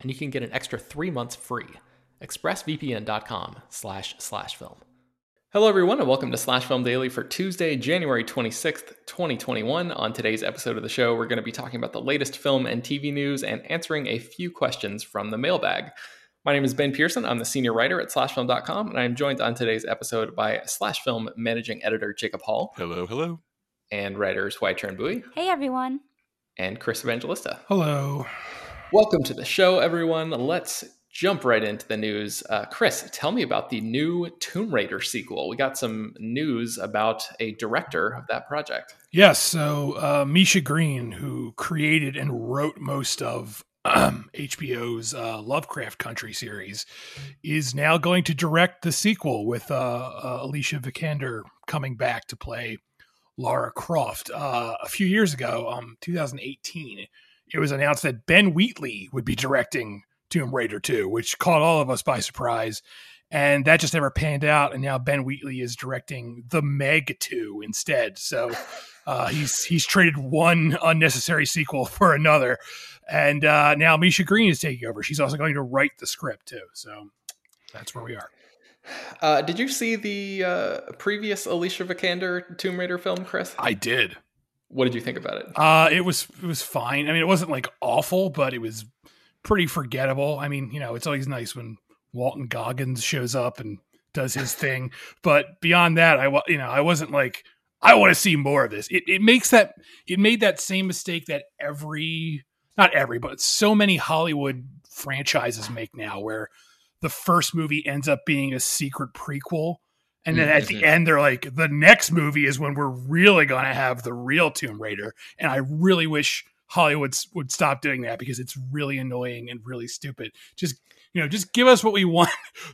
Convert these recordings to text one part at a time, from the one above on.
and you can get an extra three months free. expressvpn.com slash slash film. Hello, everyone, and welcome to Slash Film Daily for Tuesday, January 26th, 2021. On today's episode of the show, we're going to be talking about the latest film and TV news and answering a few questions from the mailbag. My name is Ben Pearson. I'm the senior writer at slashfilm.com, and I'm joined on today's episode by Slash Film managing editor Jacob Hall. Hello, hello. And writers Hoai-Tran Bui. Hey, everyone. And Chris Evangelista. Hello. Welcome to the show, everyone. Let's jump right into the news. Uh, Chris, tell me about the new Tomb Raider sequel. We got some news about a director of that project. Yes. So, uh, Misha Green, who created and wrote most of um, HBO's uh, Lovecraft Country series, is now going to direct the sequel with uh, uh, Alicia Vikander coming back to play Lara Croft. Uh, a few years ago, um, 2018 it was announced that Ben Wheatley would be directing Tomb Raider 2, which caught all of us by surprise. And that just never panned out. And now Ben Wheatley is directing The Meg 2 instead. So uh, he's he's traded one unnecessary sequel for another. And uh, now Misha Green is taking over. She's also going to write the script too. So that's where we are. Uh, did you see the uh, previous Alicia Vikander Tomb Raider film, Chris? I did. What did you think about it? Uh, it was it was fine. I mean, it wasn't like awful, but it was pretty forgettable. I mean, you know, it's always nice when Walton Goggins shows up and does his thing, but beyond that, I you know, I wasn't like I want to see more of this. It it makes that it made that same mistake that every not every, but so many Hollywood franchises make now where the first movie ends up being a secret prequel and then at the end, they're like, the next movie is when we're really going to have the real Tomb Raider. And I really wish Hollywood would stop doing that because it's really annoying and really stupid. Just you know, just give us what we want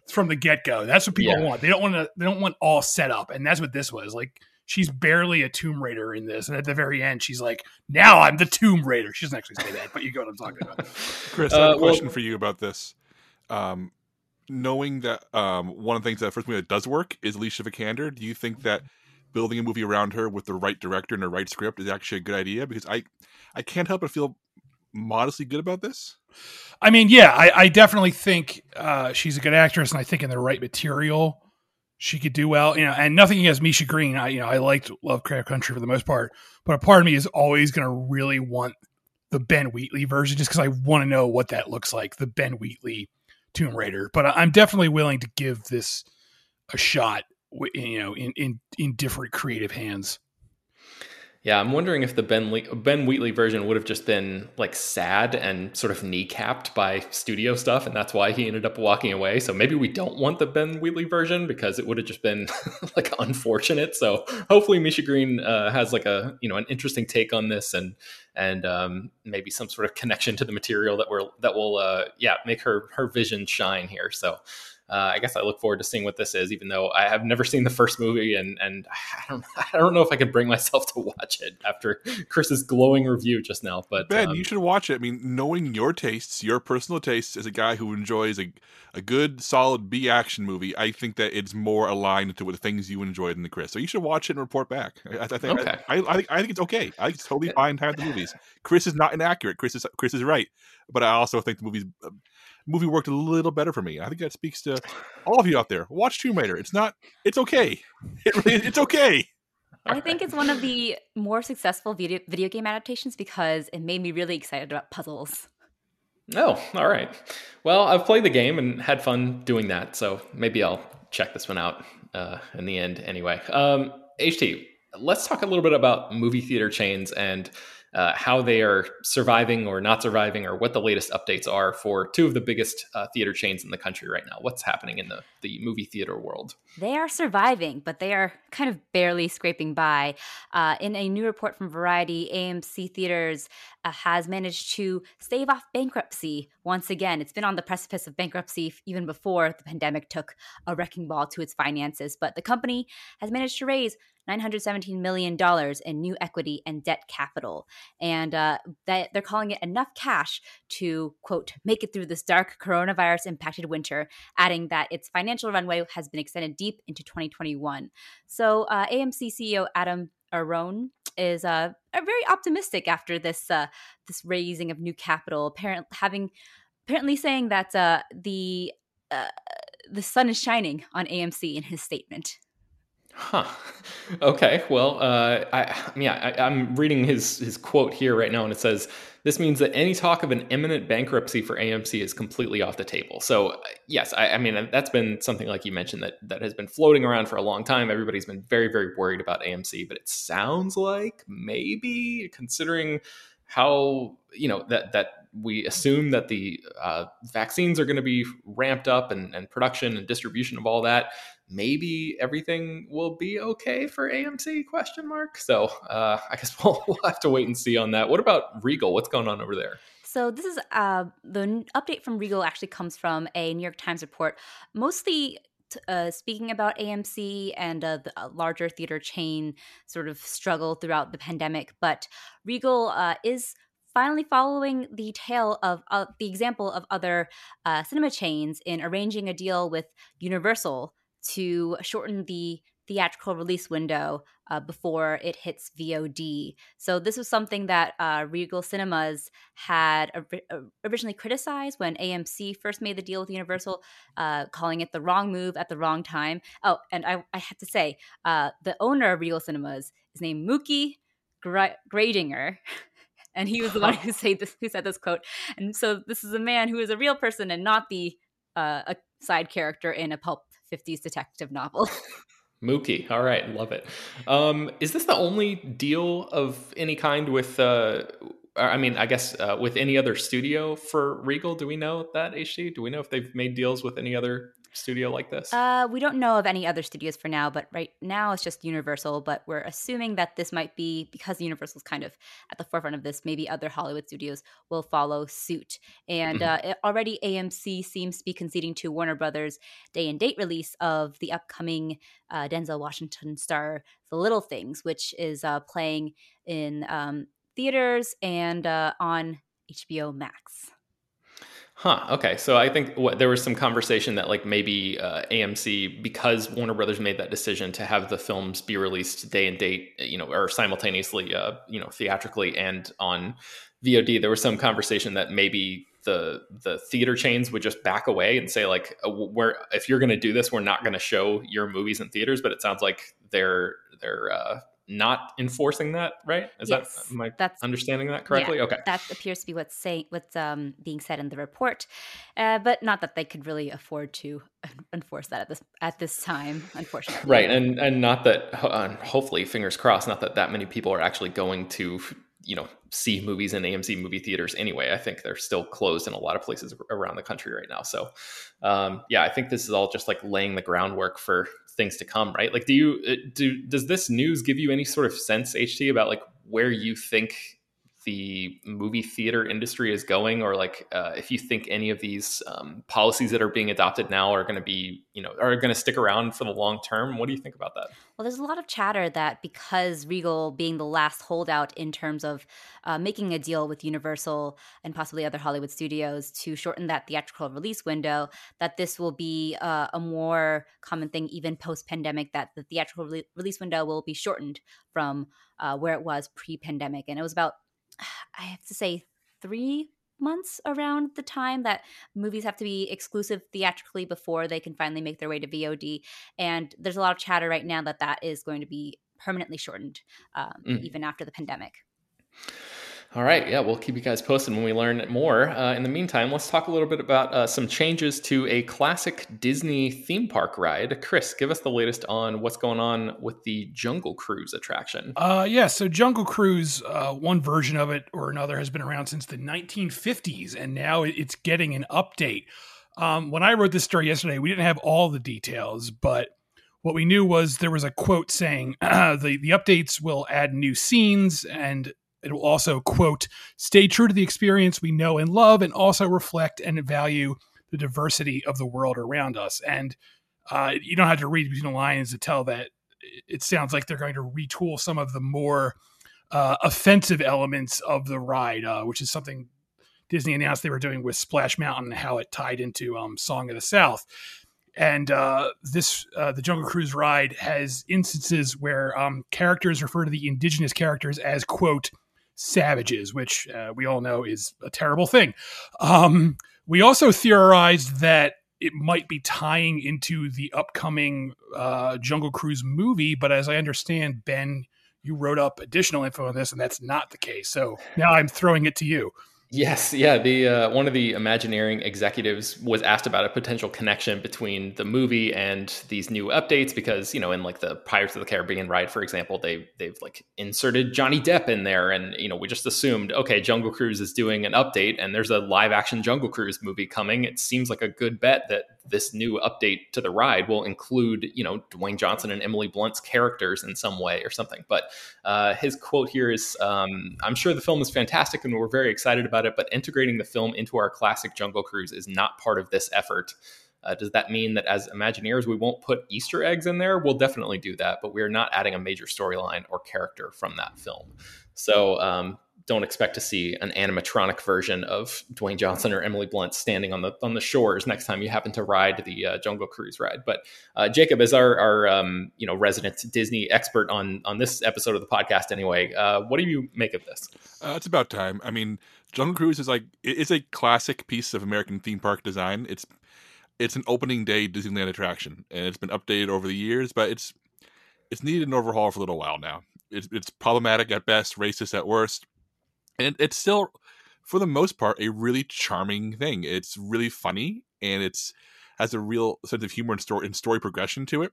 from the get go. That's what people yeah. want. They don't want to. They don't want all set up, and that's what this was. Like she's barely a Tomb Raider in this, and at the very end, she's like, "Now I'm the Tomb Raider." She doesn't actually say that, but you get what I'm talking about. Chris, I have a uh, question well, for you about this. Um, knowing that um, one of the things that first movie that does work is Alicia Vikander, do you think that building a movie around her with the right director and the right script is actually a good idea? Because I, I can't help but feel modestly good about this. I mean, yeah, I, I definitely think uh, she's a good actress, and I think in the right material, she could do well. You know, and nothing against Misha Green. I, you know, I liked Lovecraft Country for the most part, but a part of me is always going to really want the Ben Wheatley version, just because I want to know what that looks like. The Ben Wheatley Tomb Raider, but I'm definitely willing to give this a shot. You know, in in in different creative hands. Yeah, I'm wondering if the Ben Le- Ben Wheatley version would have just been like sad and sort of kneecapped by studio stuff, and that's why he ended up walking away. So maybe we don't want the Ben Wheatley version because it would have just been like unfortunate. So hopefully Misha Green uh, has like a you know an interesting take on this and and um, maybe some sort of connection to the material that will that will uh, yeah make her her vision shine here. So uh, I guess I look forward to seeing what this is, even though I have never seen the first movie, and and I don't I don't know if I could bring myself to watch it after Chris's glowing review just now. But Ben, um, you should watch it. I mean, knowing your tastes, your personal tastes, as a guy who enjoys a a good, solid B action movie, I think that it's more aligned to the things you enjoyed than the Chris. So you should watch it and report back. I, I think Okay. I, I, think I think it's okay. I think it's totally fine to have the movies. Chris is not inaccurate. Chris is Chris is right, but I also think the movies uh, movie worked a little better for me. I think that speaks to all of you out there. Watch Tomb Raider. It's not. It's okay. It really, it's okay. I think it's one of the more successful video video game adaptations because it made me really excited about puzzles. Oh, all right. Well, I've played the game and had fun doing that, so maybe I'll check this one out uh, in the end anyway. Um, HT, let's talk a little bit about movie theater chains and uh, how they are surviving or not surviving, or what the latest updates are for two of the biggest uh, theater chains in the country right now. What's happening in the, the movie theater world? They are surviving, but they are kind of barely scraping by. Uh, in a new report from Variety, AMC Theaters uh, has managed to stave off bankruptcy once again. It's been on the precipice of bankruptcy even before the pandemic took a wrecking ball to its finances, but the company has managed to raise $917 million in new equity and debt capital. And uh, that they're calling it enough cash to, quote, make it through this dark coronavirus impacted winter, adding that its financial runway has been extended deep into 2021. So uh, AMC CEO Adam Aron is uh, very optimistic after this uh, this raising of new capital, apparently having apparently saying that uh, the uh, the sun is shining on AMC in his statement. Huh. Okay. Well, uh, I yeah, I, I'm reading his his quote here right now, and it says this means that any talk of an imminent bankruptcy for AMC is completely off the table. So uh, yes, I, I mean that's been something like you mentioned that that has been floating around for a long time. Everybody's been very very worried about AMC, but it sounds like maybe considering how you know that that we assume that the uh, vaccines are going to be ramped up and, and production and distribution of all that maybe everything will be okay for AMC question mark? So uh, I guess we'll, we'll have to wait and see on that. What about Regal? What's going on over there? So this is uh, the update from Regal actually comes from a New York Times report, mostly uh, speaking about AMC and uh, the uh, larger theater chain sort of struggle throughout the pandemic. But Regal uh, is finally following the tale of uh, the example of other uh, cinema chains in arranging a deal with Universal to shorten the theatrical release window uh, before it hits VOD. So this was something that uh, Regal Cinemas had ori- uh, originally criticized when AMC first made the deal with Universal, uh, calling it the wrong move at the wrong time. Oh, and I, I have to say, uh, the owner of Regal Cinemas is named Mooky Gra- Greidinger. And he was the one who said this. Who said this quote? And so this is a man who is a real person and not the uh, a side character in a pulp '50s detective novel. Mooky all right love it. Um, is this the only deal of any kind with uh, I mean I guess uh, with any other studio for Regal? Do we know that HT do we know if they've made deals with any other studio like this Uh, we don't know of any other studios for now, but right now it's just Universal. But we're assuming that this might be because Universal's kind of at the forefront of this. Maybe other Hollywood studios will follow suit. And Mhm. uh, already AMC seems to be conceding to Warner Brothers day and date release of the upcoming uh, Denzel Washington star The Little Things, which is uh, playing in um, theaters and uh, on HBO Max. Huh. Okay. So I think what there was some conversation that like maybe uh, AMC because Warner Brothers made that decision to have the films be released day and date, you know, or simultaneously, uh, you know, theatrically and on VOD. There was some conversation that maybe the the theater chains would just back away and say like, uh, we're if you're going to do this, we're not going to show your movies in theaters. But it sounds like they're they're uh, not enforcing that, right? Is Yes, that am I that's understanding that correctly? Okay. that appears to be what's saying what's um, being said in the report, uh, but not that they could really afford to enforce that at this at this time, unfortunately. right and and not that uh, hopefully fingers crossed not that that many people are actually going to you know see movies in amc movie theaters anyway i think they're still closed in a lot of places around the country right now so um, yeah i think this is all just like laying the groundwork for things to come right? Like do you uh, do does this news give you any sort of sense ht about like where you think the movie theater industry is going, or like uh, if you think any of these um, policies that are being adopted now are going to be, you know, are going to stick around for the long term. What do you think about that? Well, there's a lot of chatter that because Regal being the last holdout in terms of uh, making a deal with Universal and possibly other Hollywood studios to shorten that theatrical release window, that this will be uh, a more common thing even post pandemic, that the theatrical re- release window will be shortened from uh, where it was pre pandemic. And it was about I have to say, three months around the time that movies have to be exclusive theatrically before they can finally make their way to VOD. And there's a lot of chatter right now that that is going to be permanently shortened, um, mm. even after the pandemic. All right. Yeah, we'll keep you guys posted when we learn more. Uh, in the meantime, let's talk a little bit about uh, some changes to a classic Disney theme park ride. Chris, give us the latest on what's going on with the Jungle Cruise attraction. Uh, yeah, so Jungle Cruise, uh, one version of it or another, has been around since the 1950s, and now it's getting an update. Um, when I wrote this story yesterday, we didn't have all the details, but what we knew was there was a quote saying the the updates will add new scenes and it will also, quote, stay true to the experience we know and love and also reflect and value the diversity of the world around us. And uh, you don't have to read between the lines to tell that it sounds like they're going to retool some of the more uh, offensive elements of the ride, uh, which is something Disney announced they were doing with Splash Mountain, and how it tied into um, Song of the South. And uh, this, uh, the Jungle Cruise ride has instances where um, characters refer to the indigenous characters as, quote, savages, which uh, we all know is a terrible thing. Um, we also theorized that it might be tying into the upcoming uh, Jungle Cruise movie, but as I understand, Ben, you wrote up additional info on this, and that's not the case. So now I'm throwing it to you. Yes, yeah. The uh, one of the Imagineering executives was asked about a potential connection between the movie and these new updates because you know in like the Pirates of the Caribbean ride, for example, they they've like inserted Johnny Depp in there, and you know we just assumed okay, Jungle Cruise is doing an update, and there's a live action Jungle Cruise movie coming. It seems like a good bet that this new update to the ride will include, you know, Dwayne Johnson and Emily Blunt's characters in some way or something. But uh, his quote here is um, I'm sure the film is fantastic and we're very excited about it, but integrating the film into our classic Jungle Cruise is not part of this effort. Uh, does that mean that as Imagineers, we won't put Easter eggs in there? We'll definitely do that, but we're not adding a major storyline or character from that film. So um, don't expect to see an animatronic version of Dwayne Johnson or Emily Blunt standing on the on the shores next time you happen to ride the uh, Jungle Cruise ride. But uh, Jacob, as our our um, you know resident Disney expert on on this episode of the podcast, anyway, uh, what do you make of this? Uh, it's about time. I mean, Jungle Cruise is like it's a classic piece of American theme park design. It's it's an opening day Disneyland attraction, and it's been updated over the years, but it's it's needed an overhaul for a little while now. It's, it's problematic at best, racist at worst and it's still for the most part a really charming thing it's really funny and it's has a real sense of humor and story and story progression to it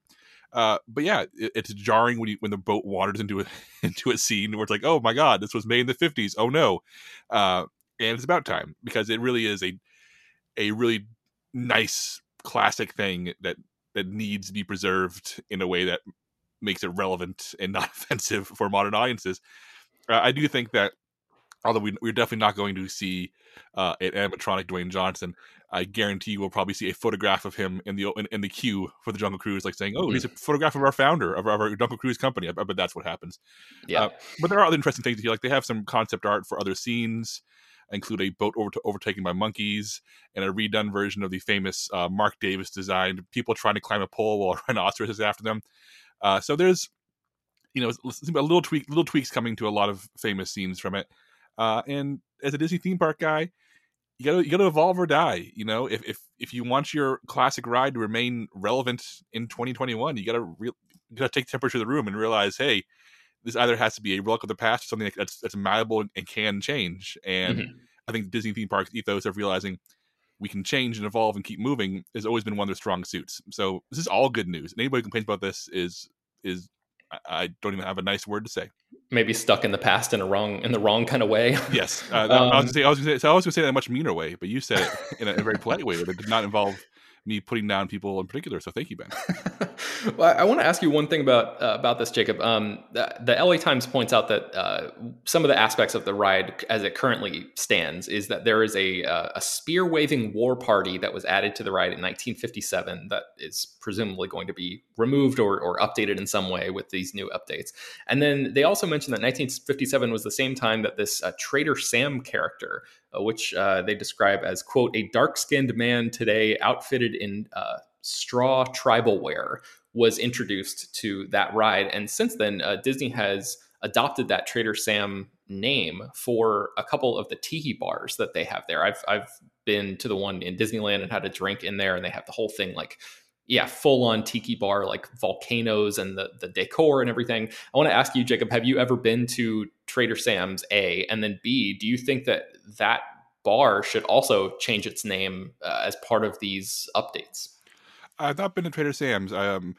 uh, but yeah, it, it's jarring when you when the boat waters into a into a scene where it's like, oh my god, this was made in the fifties. Oh no, uh, and it's about time because it really is a a really nice classic thing that that needs to be preserved in a way that makes it relevant and not offensive for modern audiences. Uh, I do think that although we, we're definitely not going to see uh, an animatronic Dwayne Johnson. I guarantee you will probably see a photograph of him in the in, in the queue for the Jungle Cruise, like saying, "Oh, mm-hmm. he's a photograph of our founder of our, of our Jungle Cruise company." I, I, bet that's what happens. Yeah, uh, but there are other interesting things here. Like they have some concept art for other scenes, include a boat over to overtaken by monkeys and a redone version of the famous uh, Marc Davis design. People trying to climb a pole while a rhinoceros is after them. Uh, so there's, you know, a little tweak, little tweaks coming to a lot of famous scenes from it. Uh, and as a Disney theme park guy, you gotta you gotta evolve or die. You know, if if if you want your classic ride to remain relevant in 2021, you gotta re- you gotta take the temperature of the room and realize, hey, this either has to be a relic of the past or something that's that's malleable and can change. And mm-hmm. I think Disney theme parks ethos of realizing we can change and evolve and keep moving has always been one of their strong suits. So this is all good news. And anybody who complains about this is is I don't even have a nice word to say maybe stuck in the past in a wrong in the wrong kind of way. yes, uh, um, I was um, gonna say I was gonna say, so I was gonna say that in a much meaner way, but you said it in a, a very polite way that did not involve me putting down people in particular. So thank you, Ben. well, I want to ask you one thing about uh, about this, Jacob. Um, the, the, LA Times points out that uh, some of the aspects of the ride, as it currently stands, is that there is a uh, a spear waving war party that was added to the ride in 1957 that is presumably going to be removed or, or updated in some way with these new updates. And then they also mentioned that 1957 was the same time that this uh, Trader Sam character which uh, they describe as, quote, a dark skinned man today outfitted in uh, straw tribal wear was introduced to that ride. And since then, uh, Disney has adopted that Trader Sam name for a couple of the tiki bars that they have there. I've, I've been to the one in Disneyland and had a drink in there, and they have the whole thing like yeah, full on tiki bar, like volcanoes and the, the decor and everything. I want to ask you, Jacob, have you ever been to Trader Sam's A? And then B, do you think that that bar should also change its name uh, as part of these updates? I've not been to Trader Sam's. Um,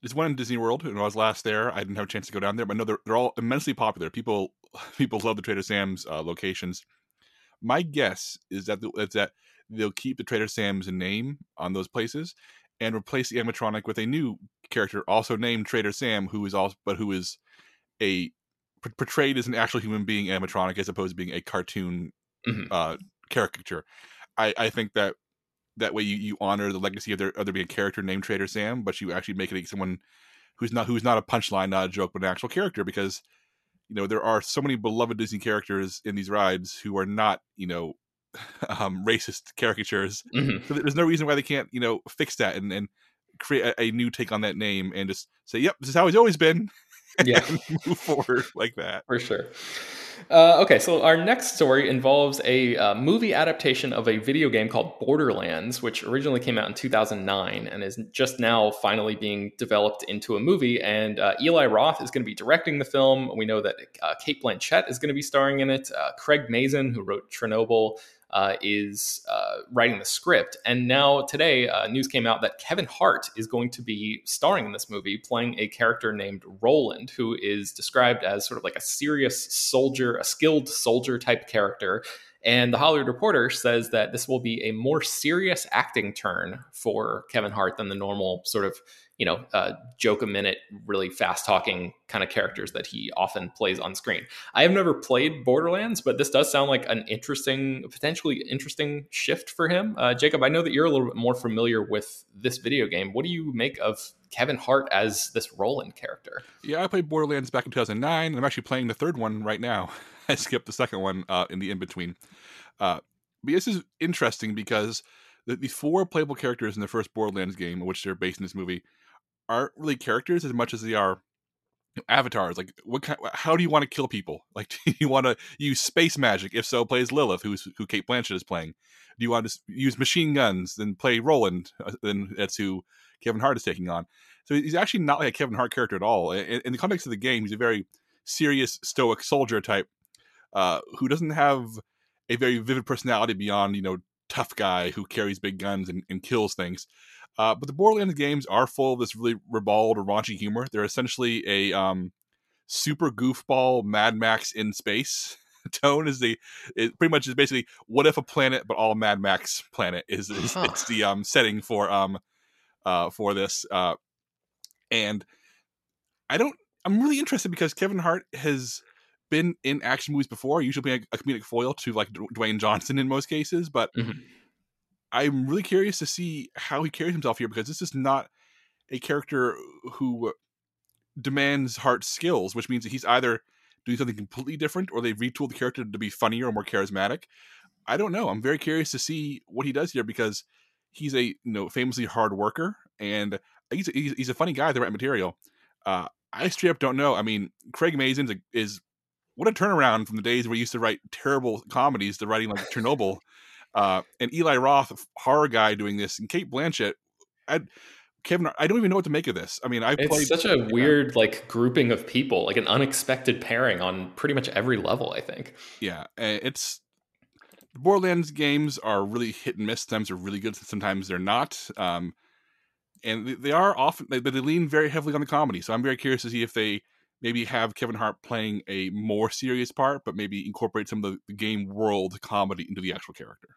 there's one in Disney World, and I was last there, I didn't have a chance to go down there, but know they're, they're all immensely popular. People people love the Trader Sam's uh, locations. My guess is that the, is that they'll keep the Trader Sam's name on those places, and replace the animatronic with a new character also named Trader Sam, who is also but who is a portrayed as an actual human being animatronic as opposed to being a cartoon mm-hmm. uh, caricature. I, I think that that way you, you honor the legacy of there, of there being a character named Trader Sam, but you actually make it someone who's not who's not a punchline, not a joke, but an actual character because you know there are so many beloved Disney characters in these rides who are not you know um, racist caricatures. Mm-hmm. So there's no reason why they can't, you know, fix that and, and create a, a, new take on that name and just say, "Yep, this is how he's always been." Yeah, move forward like that for sure. Uh, okay, so our next story involves a uh, movie adaptation of a video game called Borderlands, which originally came out in 2009 and is just now finally being developed into a movie. And uh, Eli Roth is going to be directing the film. We know that uh, Cate Blanchett is going to be starring in it. Uh, Craig Mazin, who wrote Chernobyl, uh, is uh, writing the script. And now today, uh, news came out that Kevin Hart is going to be starring in this movie, playing a character named Roland, who is described as sort of like a serious soldier, a skilled soldier type character. And the Hollywood Reporter says that this will be a more serious acting turn for Kevin Hart than the normal sort of you know, uh, joke a minute, really fast talking kind of characters that he often plays on screen. I have never played Borderlands, but this does sound like an interesting, potentially interesting shift for him. Uh, Jacob, I know that you're a little bit more familiar with this video game. What do you make of Kevin Hart as this Roland character? Yeah, I played Borderlands back in 2009. I'm actually playing the third one right now. I skipped the second one uh, in the in between. Uh, but this is interesting because the, the four playable characters in the first Borderlands game, which they're based in this movie, aren't really characters as much as they are avatars like what kind how do you want to kill people? Like do you want to use space magic if so plays lilith who's who cate blanchett is playing. Do you want to use machine guns then play roland uh, then that's who kevin hart is taking on. So he's actually not like a kevin hart character at all. In, in the context of the game he's a very serious stoic soldier type uh, who doesn't have a very vivid personality beyond you know tough guy who carries big guns and, and kills things uh, but the Borderlands games are full of this really ribald or raunchy humor. They're essentially a um, super goofball Mad Max in space tone. Is the it pretty much is basically what if a planet, but all Mad Max planet is, is huh. it's the um, setting for um uh, for this. Uh, and I don't. I'm really interested because Kevin Hart has been in action movies before, usually being a, a comedic foil to like Dwayne Johnson in most cases, but. Mm-hmm I'm really curious to see how he carries himself here because this is not a character who demands Hart's skills, which means that he's either doing something completely different or they've retooled the character to be funnier or more charismatic. I don't know. I'm very curious to see what he does here because he's a you know famously hard worker and he's a, he's, a funny guy, the right material. Uh, I straight up don't know. I mean, Craig Mazin is what a turnaround from the days where he used to write terrible comedies to writing like Chernobyl uh, and Eli Roth, horror guy, doing this, and Cate Blanchett. I, Kevin, I don't even know what to make of this. I mean, I played It's such a weird like grouping of people, like an unexpected pairing on pretty much every level. I think. Yeah, it's the Borderlands games are really hit and miss. Sometimes they're really good, sometimes they're not. Um, and they are often they, they lean very heavily on the comedy. So I'm very curious to see if they maybe have Kevin Hart playing a more serious part, but maybe incorporate some of the game world comedy into the actual character.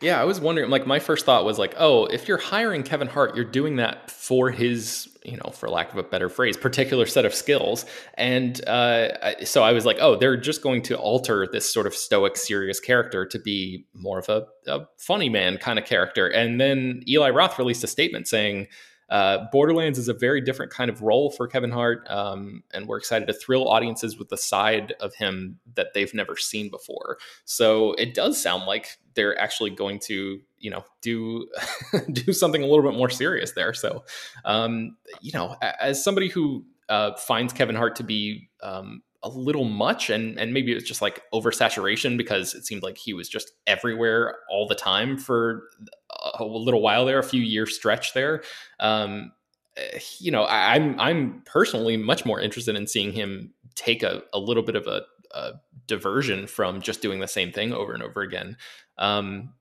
Yeah, I was wondering. Like, my first thought was like, oh, if you're hiring Kevin Hart, you're doing that for his, you know, for lack of a better phrase, particular set of skills. And uh, so I was like, oh, they're just going to alter this sort of stoic, serious character to be more of a, a funny man kind of character. And then Eli Roth released a statement saying uh, Borderlands is a very different kind of role for Kevin Hart, um, and we're excited to thrill audiences with the side of him that they've never seen before. So it does sound like they're actually going to, you know, do do something a little bit more serious there. So, um, you know, as somebody who uh, finds Kevin Hart to be um, a little much and and maybe it was just like oversaturation because it seemed like he was just everywhere all the time for a little while there a few year stretch there. Um, you know I, am I'm, I'm personally much more interested in seeing him take a, a little bit of a, a diversion from just doing the same thing over and over again. Um,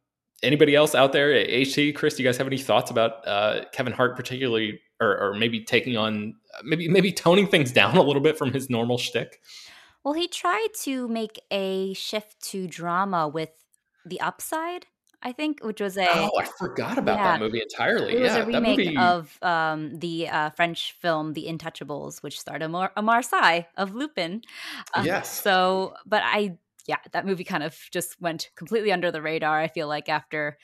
anybody else out there? Ht chris do you guys have any thoughts about uh, kevin hart particularly or, or maybe taking on maybe maybe toning things down a little bit from his normal shtick. Well, he tried to make a shift to drama with The Upside, I think, which was a oh, I forgot about yeah, that movie entirely. It was yeah, a remake movie... of um, the uh, French film The Intouchables, which starred Omar, Omar Sy of Lupin. Uh, yes. So, but I yeah, that movie kind of just went completely under the radar. I feel like after,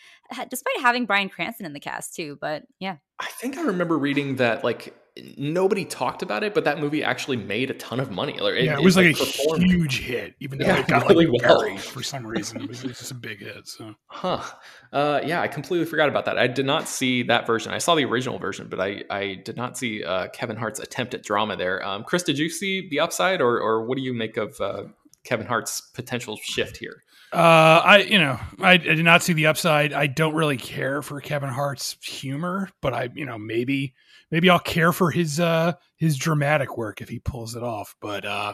despite having Bryan Cranston in the cast too, but yeah. I think I remember reading that like nobody talked about it, but that movie actually made a ton of money. It, yeah, it, was like, like a performed. huge hit, even though yeah, it got really like well. buried for some reason. It was just a big hit. So, huh? Uh, yeah, I completely forgot about that. I did not see that version. I saw the original version, but I I did not see uh, Kevin Hart's attempt at drama there. Um, Chris, did you see the upside, or or what do you make of uh, Kevin Hart's potential shift here? Uh, I you know I, I, did not see the upside. I don't really care for Kevin Hart's humor, but I you know maybe maybe I'll care for his uh his dramatic work if he pulls it off. But uh,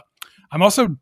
I'm also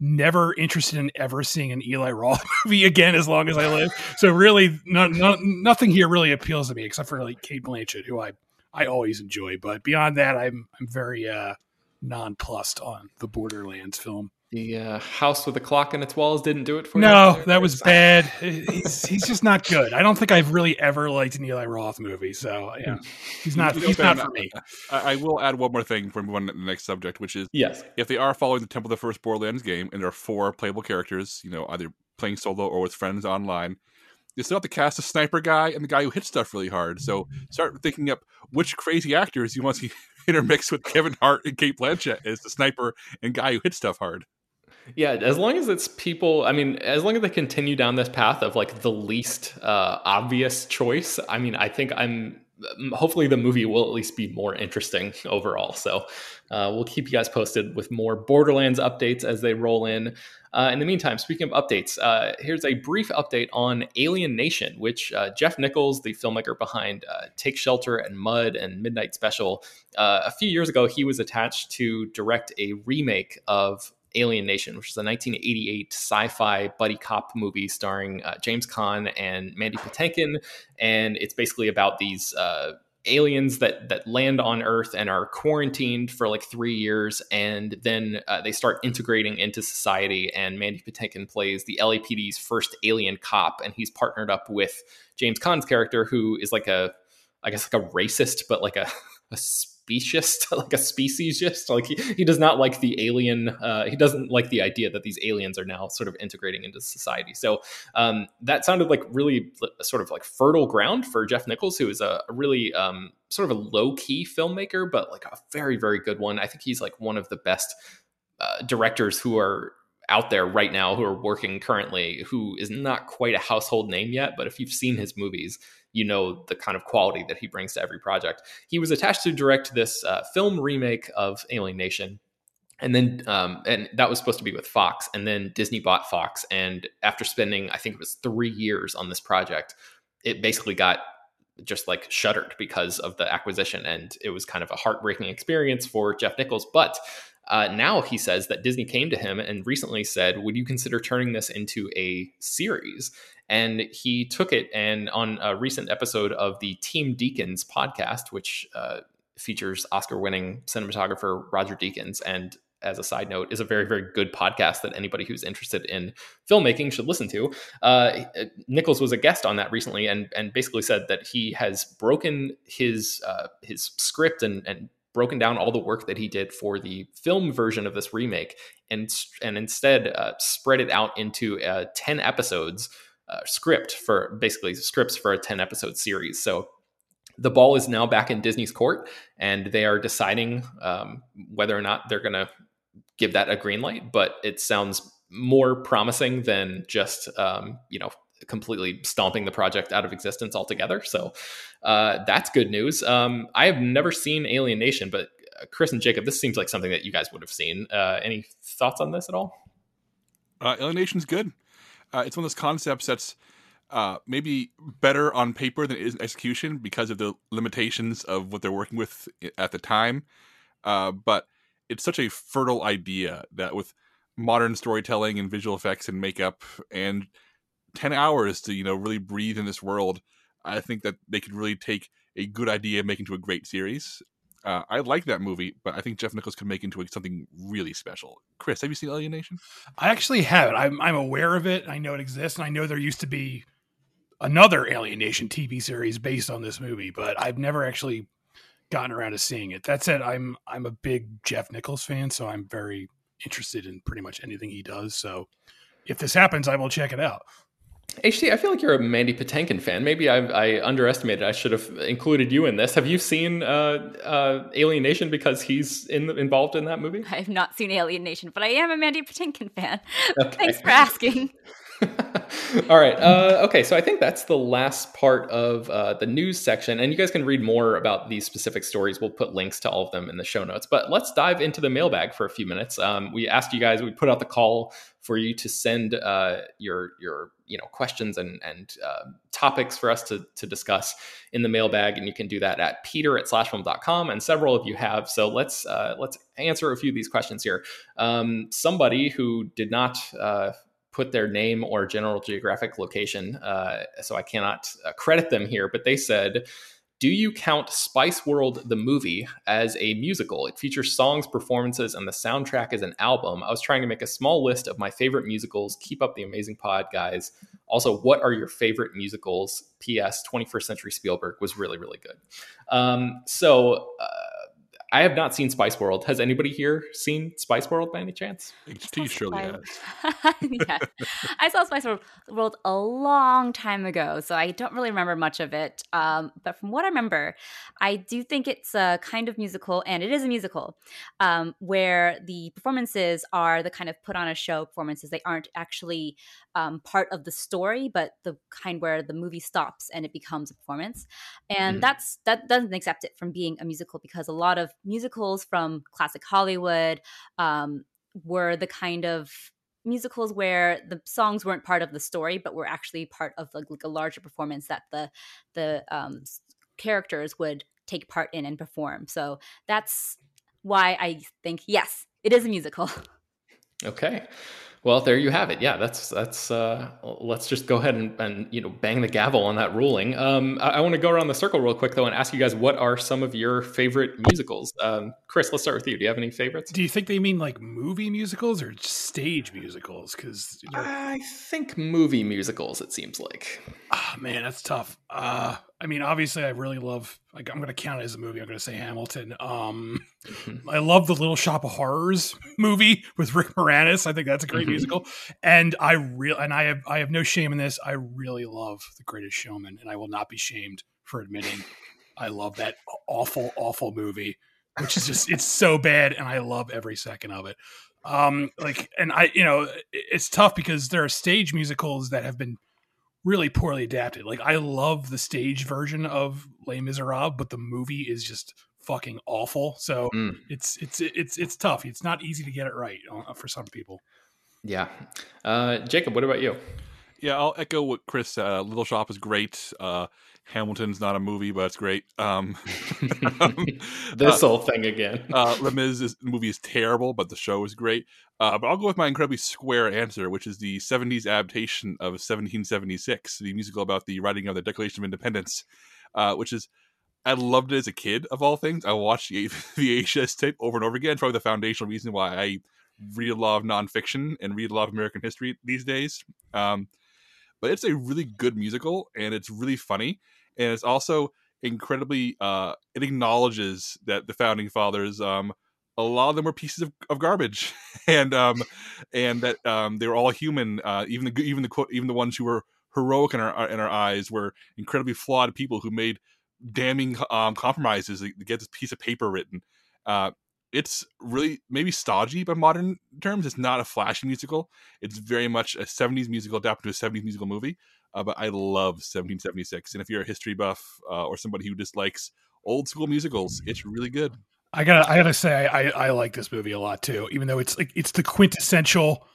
never interested in ever seeing an Eli Roth movie again as long as I live. So really, not, not, nothing here really appeals to me except for like Cate Blanchett, who I I always enjoy. But beyond that, I'm I'm very uh nonplussed on the Borderlands film. The uh, house with a clock in its walls didn't do it for no, you. No, that was bad. he's, he's just not good. I don't think I've really ever liked an Eli Roth movie. So yeah, he's not. he's not for me. I, I, will add one more thing before we move on to the next subject, which is yes, if they are following the Temple of the First Borderlands game and there are four playable characters, you know, either playing solo or with friends online, you still have to cast a sniper guy and the guy who hits stuff really hard. So start thinking up which crazy actors you want to intermix with Kevin Hart and Cate Blanchett as the sniper and guy who hits stuff hard. Yeah, as long as it's people, I mean, as long as they continue down this path of like the least uh, obvious choice, I mean, I think I'm hopefully the movie will at least be more interesting overall. So uh, we'll keep you guys posted with more Borderlands updates as they roll in. Uh, in the meantime, speaking of updates, uh, here's a brief update on Alien Nation, which uh, Jeff Nichols, the filmmaker behind uh, Take Shelter and Mud and Midnight Special, uh, a few years ago, he was attached to direct a remake of Alien Nation, which is a 1988 sci-fi buddy cop movie starring uh, James Caan and Mandy Patinkin, and it's basically about these uh, aliens that that land on Earth and are quarantined for like three years, and then uh, they start integrating into society. And Mandy Patinkin plays the LAPD's first alien cop, and he's partnered up with James Caan's character, who is like a, I guess like a racist, but like a, a speciesist, like a speciesist. Like he, he does not like the alien. Uh, he doesn't like the idea that these aliens are now sort of integrating into society. So um, that sounded like really sort of like fertile ground for Jeff Nichols, who is a, a really um, sort of a low key filmmaker, but like a very very good one. I think he's like one of the best uh, directors who are out there right now who are working currently who is not quite a household name yet but if you've seen his movies you know the kind of quality that he brings to every project. He was attached to direct this uh, film remake of Alien Nation. And then, um, and that was supposed to be with Fox. And then Disney bought Fox. And after spending, I think it was three years on this project, it basically got just like shuttered because of the acquisition. And it was kind of a heartbreaking experience for Jeff Nichols. But uh, now he says that Disney came to him and recently said, Would you consider turning this into a series? And he took it and on a recent episode of the Team Deakins podcast, which uh, features Oscar winning cinematographer Roger Deakins and as a side note, is a very, very good podcast that anybody who's interested in filmmaking should listen to. Uh, Nichols was a guest on that recently, and and basically said that he has broken his uh, his script and and broken down all the work that he did for the film version of this remake, and and instead uh, spread it out into uh, ten episodes uh, script for basically scripts for a ten episode series. So the ball is now back in Disney's court, and they are deciding um, whether or not they're going to give that a green light. But it sounds more promising than just um, you know completely stomping the project out of existence altogether. So uh, that's good news. Um, I have never seen Alien Nation, but uh, Chris and Jacob, this seems like something that you guys would have seen. Uh, any thoughts on this at all? Uh, Alien Nation's good. Uh, it's one of those concepts that's uh, maybe better on paper than it is in execution because of the limitations of what they're working with at the time. Uh, but it's such a fertile idea that with modern storytelling and visual effects and makeup and 10 hours to you know really breathe in this world i think that they could really take a good idea and make into a great series uh, I like that movie, but I think Jeff Nichols could make into something really special. Chris, have you seen Alien Nation? I actually haven't. I'm, I'm aware of it. I know it exists, and I know there used to be another Alien Nation TV series based on this movie, but I've never actually gotten around to seeing it. That said, I'm I'm a big Jeff Nichols fan, so I'm very interested in pretty much anything he does. So if this happens, I will check it out. HT, I feel like you're a Mandy Patinkin fan. Maybe I, I underestimated. I should have included you in this. Have you seen uh, uh, Alien Nation because he's in, involved in that movie? I have not seen Alien Nation, but I am a Mandy Patinkin fan. Okay. Thanks for asking. All right. Uh, okay. So I think that's the last part of uh, the news section. And you guys can read more about these specific stories. We'll put links to all of them in the show notes. But let's dive into the mailbag for a few minutes. Um, we asked you guys, we put out the call for you to send uh, your, your you know questions and and uh, topics for us to to discuss in the mailbag and you can do that at peter at slashfilm.com and several of you have so let's uh, let's answer a few of these questions here um, somebody who did not uh, put their name or general geographic location, uh, so I cannot uh, credit them here, but they said, do you count Spice World the movie as a musical? It features songs, performances, and the soundtrack as an album. I was trying to make a small list of my favorite musicals. Keep up the amazing pod, guys. Also, what are your favorite musicals? P.S. 21st Century Spielberg was really, really good. Um, so, uh, I have not seen Spice World. Has anybody here seen Spice World by any chance? HT surely has. yeah, I saw Spice World a long time ago, so I don't really remember much of it. Um, but from what I remember, I do think it's a kind of musical, and it is a musical um, where the performances are the kind of put on a show performances. They aren't actually um, part of the story, but the kind where the movie stops and it becomes a performance. And mm. that's that doesn't accept it from being a musical because a lot of musicals from classic Hollywood um, were the kind of musicals where the songs weren't part of the story, but were actually part of like, like a larger performance that the the um, characters would take part in and perform. So that's why I think yes, it is a musical. Okay. Well, there you have it. Yeah, that's that's. Uh, let's just go ahead and, and you know bang the gavel on that ruling. Um, I, I want to go around the circle real quick though and ask you guys what are some of your favorite musicals. Um, Chris, let's start with you. Do you have any favorites? Do you think they mean like movie musicals or stage musicals? Because you know, I think movie musicals. It seems like. Oh man, that's tough. Uh, I mean, obviously, I really love. Like, I'm going to count it as a movie. I'm going to say Hamilton. Um. I love the Little Shop of Horrors movie with Rick Moranis. I think that's a great. musical. And I real and I have I have no shame in this. I really love The Greatest Showman, and I will not be shamed for admitting I love that awful, awful movie. Which is just it's so bad, and I love every second of it. Um, like, and I, you know, it's tough because there are stage musicals that have been really poorly adapted. Like I love the stage version of Les Miserables, but the movie is just fucking awful. So mm. it's it's it's it's tough. It's not easy to get it right uh, for some people. Yeah, uh, Jacob, what about you? Yeah, I'll echo what Chris said. Uh, Little Shop is great. Uh, Hamilton's not a movie, but it's great. Um, um, this uh, whole thing again. uh, Les Mis is, the movie is terrible, but the show is great. Uh, but I'll go with my incredibly square answer, which is the 70s adaptation of 1776, the musical about the writing of the Declaration of Independence, uh, which is I loved it as a kid, of all things. I watched the, the VHS tape over and over again. It's probably the foundational reason why I read a lot of nonfiction and read a lot of American history these days. Um, but it's a really good musical, and it's really funny, and it's also incredibly. Uh, it acknowledges that the founding fathers, um, a lot of them were pieces of, of garbage, and um, and that um, they were all human. Uh, even the even the quote even the ones who were heroic in our in our eyes were incredibly flawed people who made damning um, compromises to get this piece of paper written. Uh, it's really maybe stodgy by modern terms. It's not a flashy musical. It's very much a 70s musical adapted to a 70s musical movie. Uh, but I love 1776. And if you're a history buff uh, or somebody who dislikes old school musicals, it's really good. I gotta, I gotta say, I, I like this movie a lot too. Even though it's like it's the quintessential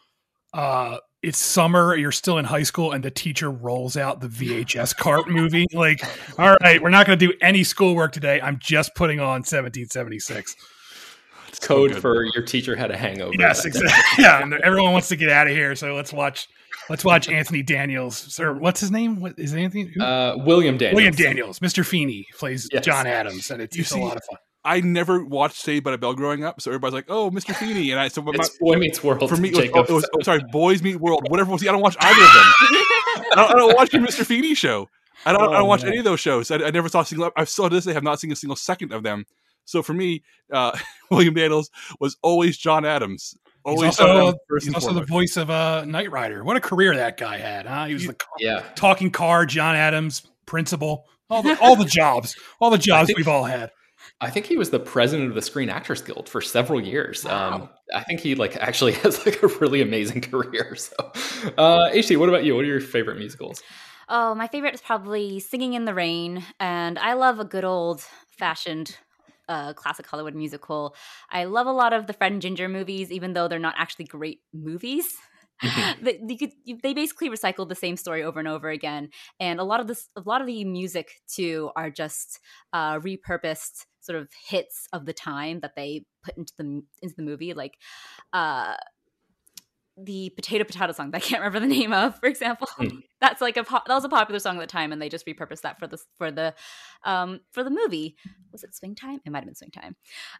uh it's summer, you're still in high school, and the teacher rolls out the VHS cart movie. Like, all right, we're not to do any schoolwork today. I'm just putting on 1776. It's code so for your teacher had a hangover. Yes, exactly. yeah, and everyone wants to get out of here, so let's watch. Let's watch Anthony Daniels. Sir, what's his name? What is Anthony? Uh, William Daniels. William Daniels. Mr. Feeney plays yes. John Adams, and it's, it's see, a lot of fun. I never watched Saved by the Bell growing up, so everybody's like, "Oh, Mr. Feeney," and I so it's my, Boy Meets World for me. It was, oh, it was, oh, sorry, Boys Meet World, whatever. Was, I don't watch either of them. I, don't, I don't watch the Mr. Feeney show. I don't, oh, I don't watch man. any of those shows. I, I, never saw a single. I still to this day have not seen a single second of them. So for me, uh, William Daniels was always John Adams. Always he's also, he's also the voice of uh, Knight Rider. What a career that guy had, huh? He was the yeah. talking car, John Adams, principal, all the all the jobs, all the jobs think, we've all had. I think he was the president of the Screen Actors Guild for several years. Wow. Um, I think he like actually has like a really amazing career. So, uh, HT, what about you? What are your favorite musicals? Oh, my favorite is probably Singing in the Rain, and I love a good old fashioned uh, classic Hollywood musical. I love a lot of the Fred and Ginger movies, even though they're not actually great movies. Mm-hmm. they, could, they basically recycle the same story over and over again, and a lot of this, a lot of the music too, are just uh, repurposed sort of hits of the time that they put into the into the movie like uh the potato potato song that I can't remember the name of, for example. Mm. That's like a that was a popular song at the time, and they just repurposed that for the for the um for the movie. Was it Swing Time? It might have been Swing Time,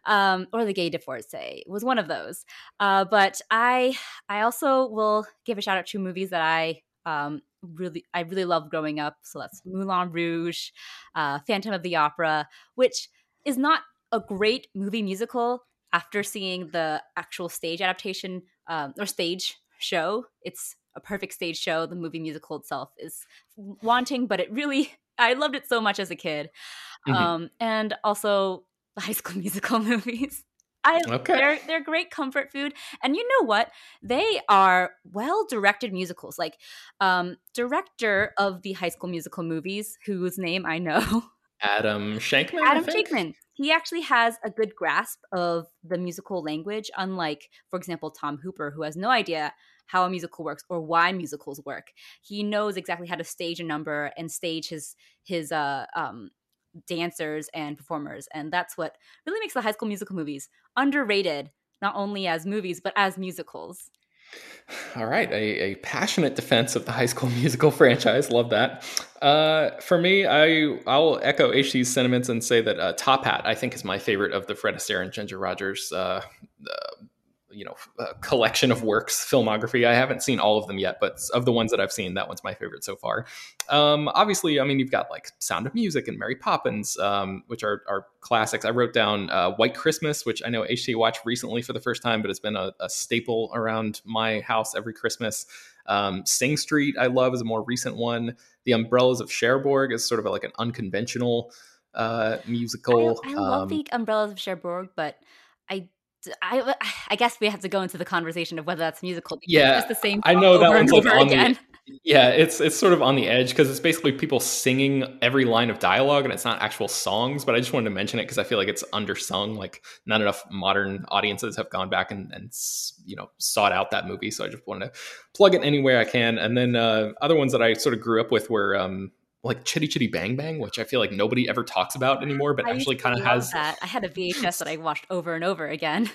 um, or the Gay Divorcee. It was one of those. Uh, but I I also will give a shout out to movies that I um really I really loved growing up. So that's Moulin Rouge, uh, Phantom of the Opera, which is not a great movie musical after seeing the actual stage adaptation um, or stage show. It's a perfect stage show. The movie musical itself is wanting, but it really, I loved it so much as a kid. Mm-hmm. Um, and also the High School Musical movies. I, okay. they're they're great comfort food, and you know what? They are well directed musicals. Like, um, director of the High School Musical movies, whose name I know, Adam Shankman. Adam Shankman. He actually has a good grasp of the musical language, unlike, for example, Tom Hooper, who has no idea how a musical works or why musicals work. He knows exactly how to stage a number and stage his his uh, um, dancers and performers, and that's what really makes the High School Musical movies underrated, not only as movies but as musicals. All right, a, a, passionate defense of the High School Musical franchise. Love that. Uh, for me, I I'll echo HT's sentiments and say that uh, Top Hat I think is my favorite of the Fred Astaire and Ginger Rogers uh, uh you know collection of works filmography. I haven't seen all of them yet but of the ones that i've seen that one's my favorite so far. Um, obviously i mean you've got like sound of music and mary poppins um, which are, are classics. I wrote down uh, white christmas which i know ht watched recently for the first time but it's been a, a staple around my house every christmas. Um, sing street i love is a more recent one. The umbrellas of cherbourg is sort of a, like an unconventional uh, musical i, I love um, the umbrellas of cherbourg but I I, I guess we have to go into the conversation of whether that's musical. Yeah, it's the same. I know that one's like on again. the. Yeah, it's it's sort of on the edge because it's basically people singing every line of dialogue and it's not actual songs. But I just wanted to mention it because I feel like it's undersung. Like not enough modern audiences have gone back and, and you know sought out that movie. So I just wanted to plug it anywhere I can. And then uh, other ones that I sort of grew up with were um, like Chitty Chitty Bang Bang, which I feel like nobody ever talks about anymore, but I actually kind of has that. I had a VHS that I watched over and over again.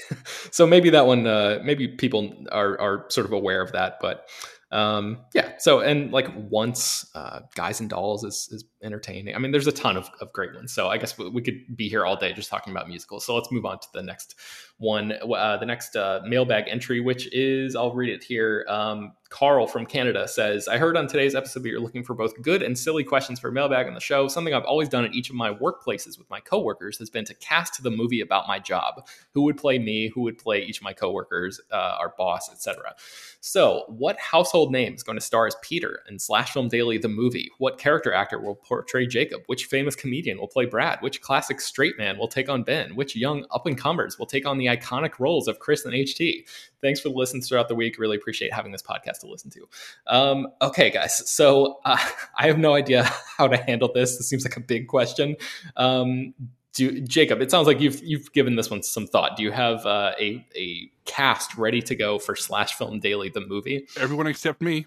so maybe that one, uh, maybe people are are sort of aware of that, but Um, yeah. So and like once, uh, Guys and Dolls is is entertaining. I mean, there's a ton of, of great ones. So I guess we, we could be here all day just talking about musicals. So let's move on to the next one, uh, the next uh, mailbag entry, which is I'll read it here. Um, Carl from Canada says, I heard on today's episode that you're looking for both good and silly questions for mailbag on the show. Something I've always done at each of my workplaces with my coworkers has been to cast the movie about my job. Who would play me? Who would play each of my coworkers, uh, our boss, etc. So, what household name is going to star as Peter in Slash Film Daily the movie? What character actor will portray Jacob? Which famous comedian will play Brad? Which classic straight man will take on Ben? Which young up and comers will take on the iconic roles of Chris and HT? Thanks for the listens throughout the week. Really appreciate having this podcast to listen to. Um, okay, guys. So uh, I have no idea how to handle this. This seems like a big question. Um, do, Jacob, it sounds like you've you've given this one some thought. Do you have uh, a a cast ready to go for Slash Film Daily the movie? Everyone except me.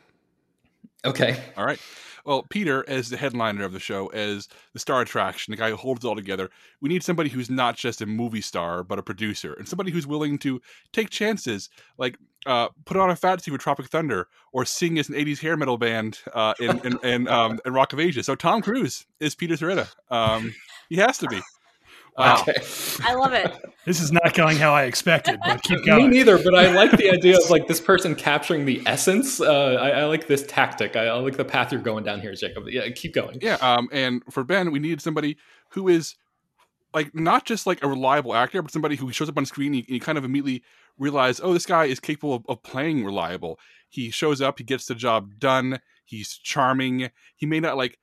Okay. All right. Well, Peter, as the headliner of the show, as the star attraction, the guy who holds it all together, we need somebody who's not just a movie star, but a producer, and somebody who's willing to take chances, like uh, put on a fat suit with Tropic Thunder, or sing as an '80s hair metal band uh, in in, in, um, in Rock of Ages. So Tom Cruise is Peter Sciretta. Um, he has to be. Wow. Okay. I love it. This is not going how I expected, but keep going. Me neither, but I like the idea of like this person capturing the essence. Uh, I, I, like this tactic. I, I, like the path you're going down here, Jacob. Yeah, keep going. Yeah. Um, and for Ben, we need somebody who is like not just like a reliable actor, but somebody who shows up on screen and you, kind of immediately realize, oh, this guy is capable of, of playing reliable. He shows up, he gets the job done. He's charming. He may not like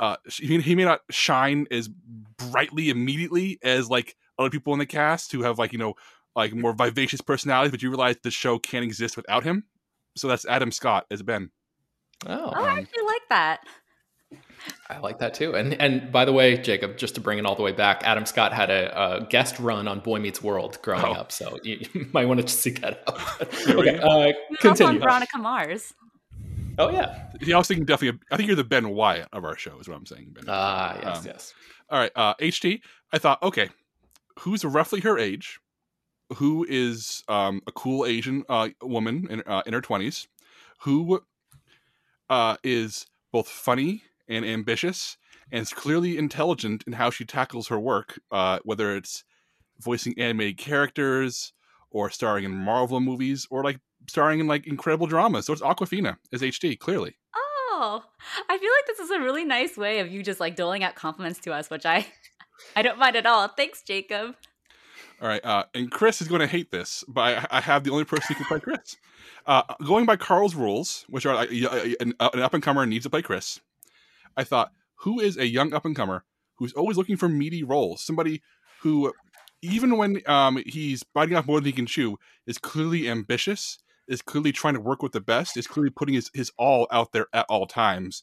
uh he, he may not shine as brightly immediately as like other people in the cast who have like you know like more vivacious personalities but you realize the show can't exist without him so that's adam scott as ben oh, oh i actually like that I like that too. And and by the way, Jacob, just to bring it all the way back, Adam Scott had a, a guest run on Boy Meets World growing oh. up, so you, you, might want to seek that out. okay, uh, continue. Veronica Mars. Oh yeah. Yeah, I was thinking definitely. I think you're the Ben Wyatt of our show, is what I'm saying. Ben. Ah, yes, um, yes. All right, uh, HT. I thought, okay, who's roughly her age? Who is um, a cool Asian uh, woman in, uh, in her twenties? Who uh, is both funny and ambitious, and is clearly intelligent in how she tackles her work, uh, whether it's voicing animated characters or starring in Marvel movies or like starring in like incredible dramas. So it's Awkwafina as HT, clearly. Oh, I feel like this is a really nice way of you just like doling out compliments to us, which I I don't mind at all. Thanks, Jacob. All right, uh, and Chris is going to hate this, but I, I have the only person who can play Chris. Uh, going by Carl's rules, which are uh, an, an up and comer needs to play Chris, I thought, who is a young up and comer who's always looking for meaty roles? Somebody who, even when um, he's biting off more than he can chew, is clearly ambitious is clearly trying to work with the best, is clearly putting his, his all out there at all times.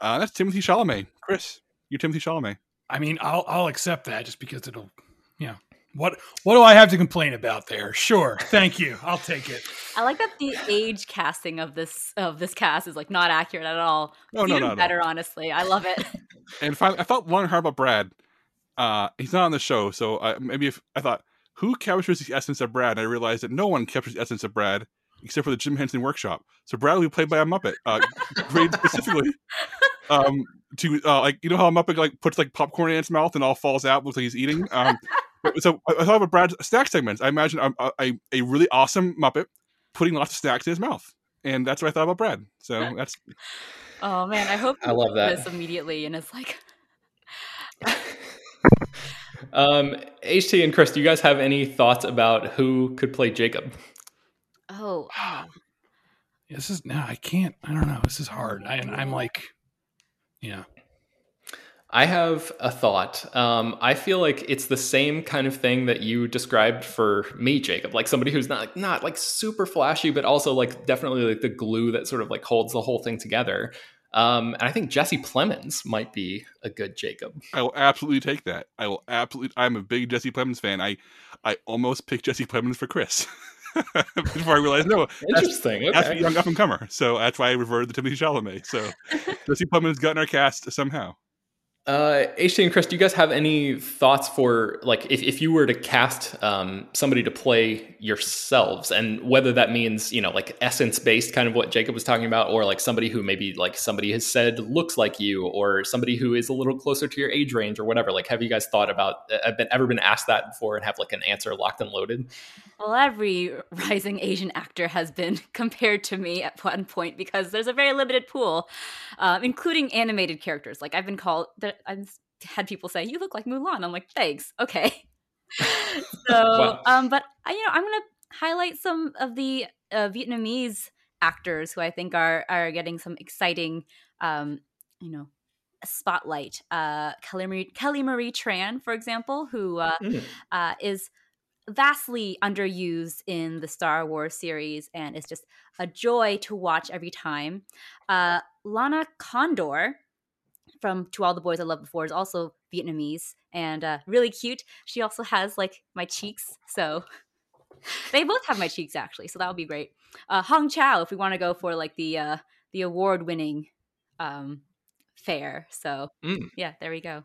Uh, that's Timothée Chalamet. Chris, you're Timothée Chalamet. I mean, I'll I'll accept that just because it'll, you know, what what do I have to complain about there? Sure, thank you. I'll take it. I like that the age casting of this of this cast is like not accurate at all. No, no, no, better, honestly. I love it. and finally, I felt one hard about Brad. Uh, he's not on the show, so I, maybe if I thought who captures the essence of Brad, and I realized that no one captures the essence of Brad except for the Jim Henson Workshop. So Bradley played by a Muppet, uh, specifically um, to uh, like you know how a Muppet like puts like popcorn in its mouth and all falls out, looks like he's eating. Um, so I thought about Brad's snack segments. I imagine a, a, a, really awesome Muppet putting lots of snacks in his mouth, and that's what I thought about Brad. So that's. Oh man, I hope I love that this immediately, and it's like. um, HT and Chris, do you guys have any thoughts about who could play Jacob? Oh, uh, this is no, I can't. I don't know. This is hard. I, I'm like, yeah. I have a thought. Um, I feel like it's the same kind of thing that you described for me, Jacob. Like somebody who's not like not like super flashy, but also like definitely like the glue that sort of like holds the whole thing together. Um, and I think Jesse Plemons might be a good Jacob. I will absolutely take that. I will absolutely. I'm a big Jesse Plemons fan. I I almost picked Jesse Plemons for Chris. before I realized no, interesting. That's, okay. that's a young up and comer. So that's why I reverted to Timothée Chalamet. So Jesse Plemons got in our cast somehow. Uh, HT and Chris, do you guys have any thoughts for like if, if you were to cast um, somebody to play yourselves, and whether that means you know like essence based, kind of what Jacob was talking about, or like somebody who maybe like somebody has said looks like you, or somebody who is a little closer to your age range, or whatever. Like, have you guys thought about? Have uh, been ever been asked that before and have like an answer locked and loaded? Well, every rising Asian actor has been compared to me at one point because there's a very limited pool, um, including animated characters. Like I've been called I've had people say, "You look like Mulan." I'm like, "Thanks, okay." so, wow. um, but I, you know, I'm gonna highlight some of the uh, Vietnamese actors who I think are are getting some exciting, um, you know, spotlight. Uh, Kelly Marie, Kelly Marie Tran, for example, who uh, mm. uh, is vastly underused in the Star Wars series and is just a joy to watch every time. Uh, Lana Condor, from To All the Boys I Loved Before is also Vietnamese and uh, really cute. She also has like my cheeks, so they both have my cheeks actually. So that would be great. Uh, Hong Chau, if we want to go for like the uh, the award winning um, fair. So mm. yeah, there we go.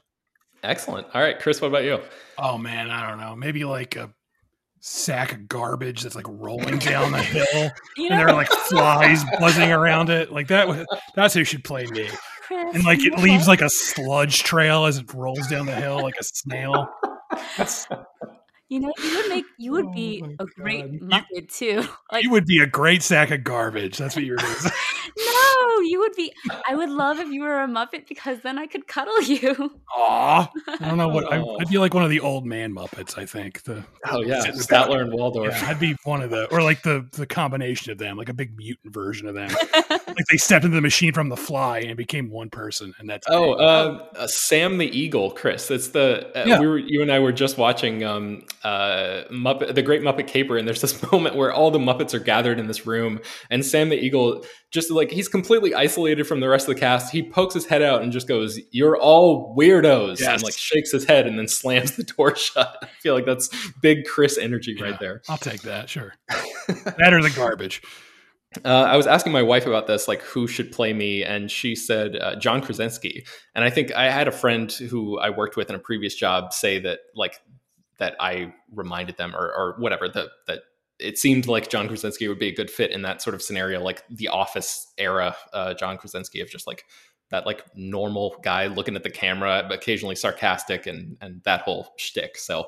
Excellent. All right, Chris, what about you? Oh man, I don't know. Maybe like a sack of garbage that's like rolling down the hill, you know? and there are like flies buzzing around it. Like that. That's who should play me. Chris, and like it leaves like a sludge trail as it rolls down the hill like a snail. That's you know, you would make you would oh be a God. great Muppet you, too. Like, you would be a great sack of garbage. That's what you're doing. no, you would be. I would love if you were a Muppet because then I could cuddle you. Aw, I don't know what I, would be like one of the old man Muppets. I think the oh yeah, Statler and Waldorf. Yeah, I'd be one of the or like the the combination of them, like a big mutant version of them. like they stepped into the machine from the Fly and became one person, and that's oh uh, uh, Sam the Eagle, Chris. It's the uh, yeah. we were you and I were just watching. um uh, Muppet, the Great Muppet Caper, and there's this moment where all the Muppets are gathered in this room, and Sam the Eagle just like he's completely isolated from the rest of the cast. He pokes his head out and just goes, "You're all weirdos," yes. and like shakes his head and then slams the door shut. I feel like that's big Chris energy yeah, right there. I'll take that, sure. Better than garbage. Uh, I was asking my wife about this, like who should play me, and she said uh, John Krasinski. And I think I had a friend who I worked with in a previous job say that like that I reminded them or, or whatever that that it seemed like John Krasinski would be a good fit in that sort of scenario, like the Office era uh, John Krasinski of just like that like normal guy looking at the camera, occasionally sarcastic, and and that whole shtick. So,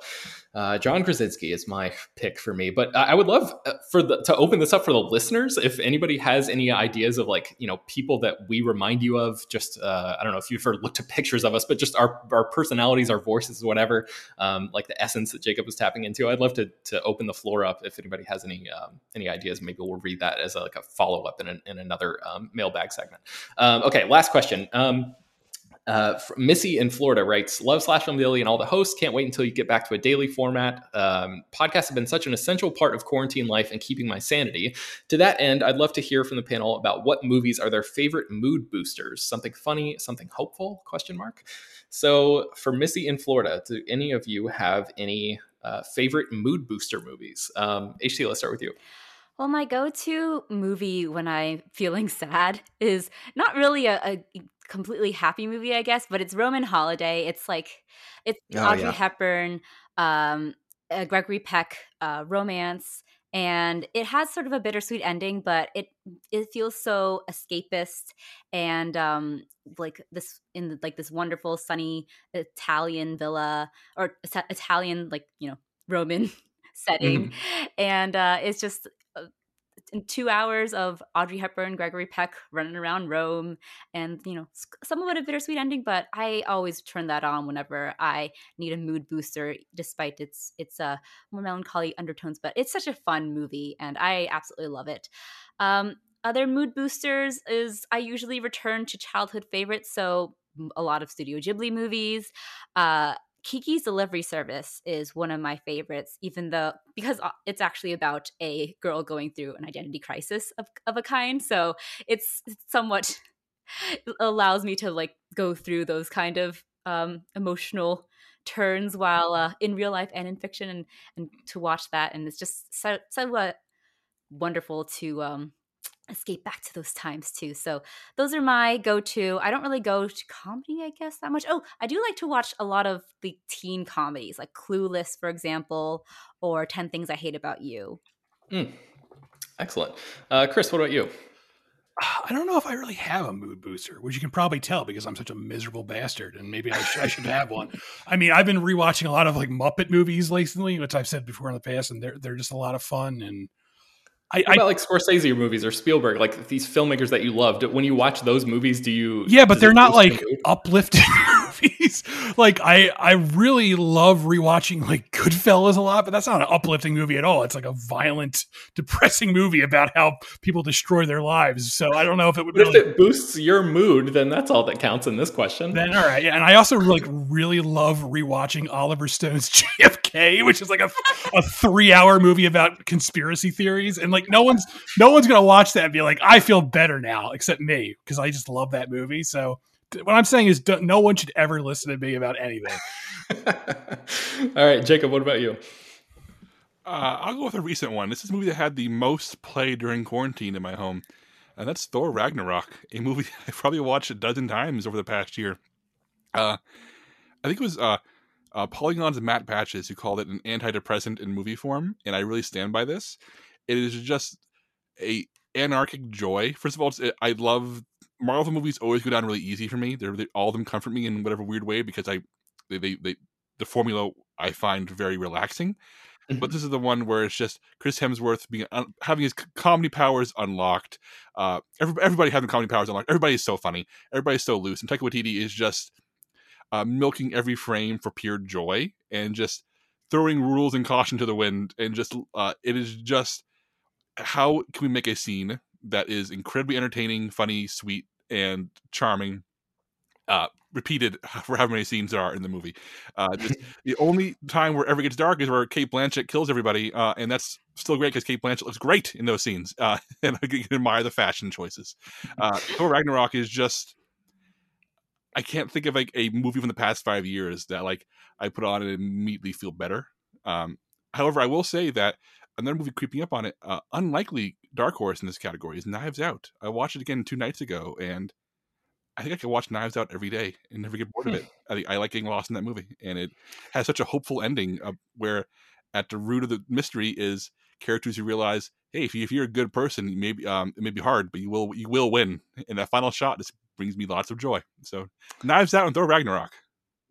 uh, John Krasinski is my pick for me. But I would love uh, for the to open this up for the listeners. If anybody has any ideas of like you know people that we remind you of, just uh, I don't know if you've ever looked at pictures of us, but just our our personalities, our voices, whatever, um, like the essence that Jacob was tapping into. I'd love to to open the floor up if anybody has any um, any ideas. Maybe we'll read that as a, like a follow up in, an, in another um, mailbag segment. Um, okay, last question question. Um, uh, Missy in Florida writes, "Love Slash Film Daily and all the hosts. Can't wait until you get back to a daily format. Um, podcasts have been such an essential part of quarantine life and keeping my sanity. To that end, I'd love to hear from the panel about what movies are their favorite mood boosters. Something funny, something hopeful? Question mark. So, for Missy in Florida, do any of you have any uh, favorite mood booster movies? Um, HT, let's start with you. Well, my go to movie when I'm feeling sad is not really a, a, completely happy movie, I guess, but it's Roman Holiday. It's like, it's oh, Audrey yeah. Hepburn, um, Gregory Peck uh, romance. And it has sort of a bittersweet ending, but it it feels so escapist and um, like this in like this wonderful sunny Italian villa or Italian like you know Roman setting, mm-hmm. and uh, it's just two hours of Audrey Hepburn, Gregory Peck running around Rome, and you know, somewhat a bittersweet ending. But I always turn that on whenever I need a mood booster, despite its its uh, more melancholy undertones. But it's such a fun movie, and I absolutely love it. Um, other mood boosters is I usually return to childhood favorites, so a lot of Studio Ghibli movies. Uh, Kiki's Delivery Service is one of my favorites, even though because uh, it's actually about a girl going through an identity crisis of, of a kind. So it's, somewhat allows me to like go through those kind of um, emotional turns while uh, in real life and in fiction, and and to watch that, and it's just so so uh, wonderful to um, escape back to those times too. So those are my go-to. I don't really go to comedy, I guess, that much. Oh, I do like to watch a lot of the teen comedies, like Clueless, for example, or Ten Things I Hate About You. Mm. Excellent, uh, Chris. What about you? I don't know if I really have a mood booster, which you can probably tell because I'm such a miserable bastard, and maybe I, sh- I should have one. I mean, I've been rewatching a lot of like Muppet movies recently, which I've said before in the past, and they're they're just a lot of fun. And I, what about I, like Scorsese movies or Spielberg, like these filmmakers that you loved. When you watch those movies, do you? Yeah, but they're not like uplifting movies. like I, I really love rewatching like Goodfellas a lot, but that's not an uplifting movie at all. It's like a violent, depressing movie about how people destroy their lives. So I don't know if it would. But really, if it boosts your mood, then that's all that counts in this question. Then all right, yeah. And I also like really love rewatching Oliver Stone's JFK, which is like a, a three-hour movie about conspiracy theories, and like no one's no one's gonna watch that and be like, I feel better now, except me because I just love that movie. So what I'm saying is, no one should ever listen to me about anything. All right, Jacob, what about you? Uh, I'll go with a recent one. This is a movie that had the most play during quarantine in my home, and that's Thor Ragnarok, a movie I probably watched a dozen times over the past year. Uh, I think it was uh, uh, Polygon's Matt Patches who called it an antidepressant in movie form, and I really stand by this. It is just a anarchic joy. First of all, it, I love Marvel movies. Always go down really easy for me. They're they, all of them comfort me in whatever weird way because I they they, they the formula I find very relaxing. Mm-hmm. But this is the one where it's just Chris Hemsworth being having his comedy powers unlocked. Uh, every, everybody having comedy powers unlocked. Everybody is so funny. Everybody's so loose. And Taika Waititi is just uh, milking every frame for pure joy and just throwing rules and caution to the wind. And just uh, it is just how can we make a scene that is incredibly entertaining, funny, sweet, and charming? Uh, repeated for how many scenes there are in the movie. Uh, just, the only time where it ever gets dark is where Cate Blanchett kills everybody, uh, and that's still great because Cate Blanchett looks great in those scenes, uh, and I can admire the fashion choices. Uh, Thor Ragnarok is just. I can't think of like a movie from the past five years that like I put on and immediately feel better. Um, however, I will say that another movie creeping up on it, uh, unlikely dark horse in this category is Knives Out. I watched it again two nights ago, and I think I could watch Knives Out every day and never get bored of hmm. it. I I like getting lost in that movie, and it has such a hopeful ending uh, where at the root of the mystery is characters who realize, hey, if, you, are a good person, maybe um, it may be hard, but you will you will win. And that final shot just brings me lots of joy. So, Knives Out and Thor Ragnarok.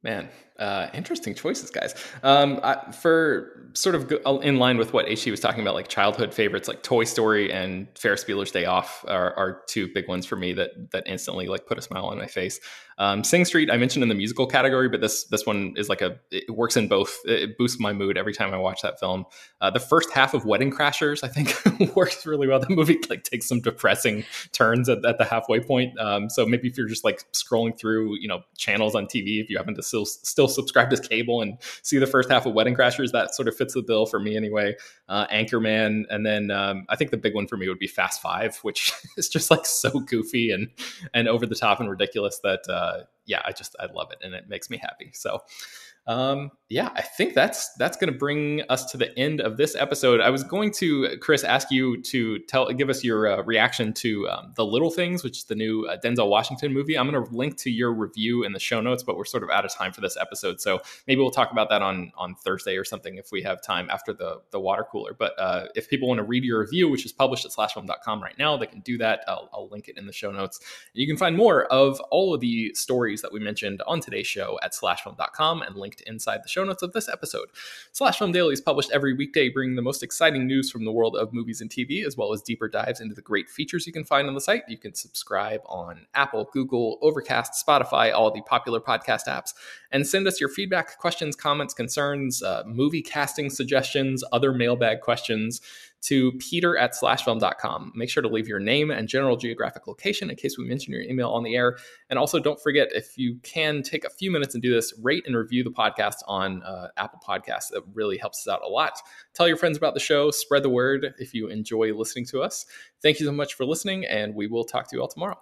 Man, uh, interesting choices, guys. Um, I, for sort of uh, in line with what HT was talking about, like childhood favorites, like Toy Story and Ferris Bueller's Day Off are, are two big ones for me that that instantly like put a smile on my face. Um, Sing Street I mentioned in the musical category, but this this one is like a it works in both. It boosts my mood every time I watch that film. Uh, the first half of Wedding Crashers I think works really well. The movie like takes some depressing turns at, at the halfway point. Um, so maybe if you're just like scrolling through you know channels on TV, if you happen to still still subscribe to cable and see the first half of Wedding Crashers, that sort of fits the bill for me anyway. Uh, Anchorman, and then um, I think the big one for me would be Fast Five, which is just like so goofy and and over the top and ridiculous that. Uh, yeah, I just I love it and it makes me happy. So um, yeah, I think that's that's going to bring us to the end of this episode. I was going to Chris ask you to tell give us your uh, reaction to um, the Little Things, which is the new uh, Denzel Washington movie. I'm going to link to your review in the show notes, but we're sort of out of time for this episode, so maybe we'll talk about that on on Thursday or something if we have time after the the water cooler. But uh, if people want to read your review, which is published at slashfilm.com right now, they can do that. I'll, I'll link it in the show notes. And You can find more of all of the stories that we mentioned on today's show at slashfilm.com and linked inside the show notes of this episode. Slash Film Daily is published every weekday, bringing the most exciting news from the world of movies and TV, as well as deeper dives into the great features you can find on the site. You can subscribe on Apple, Google, Overcast, Spotify, all the popular podcast apps, and send us your feedback, questions, comments, concerns, uh, movie casting suggestions, other mailbag questions to peter at slashfilm.com. Make sure to leave your name and general geographic location in case we mention your email on the air. And also, don't forget, if you can take a few minutes and do this, rate and review the podcast on uh, Apple Podcasts. That really helps us out a lot. Tell your friends about the show, spread the word if you enjoy listening to us. Thank you so much for listening, and we will talk to you all tomorrow.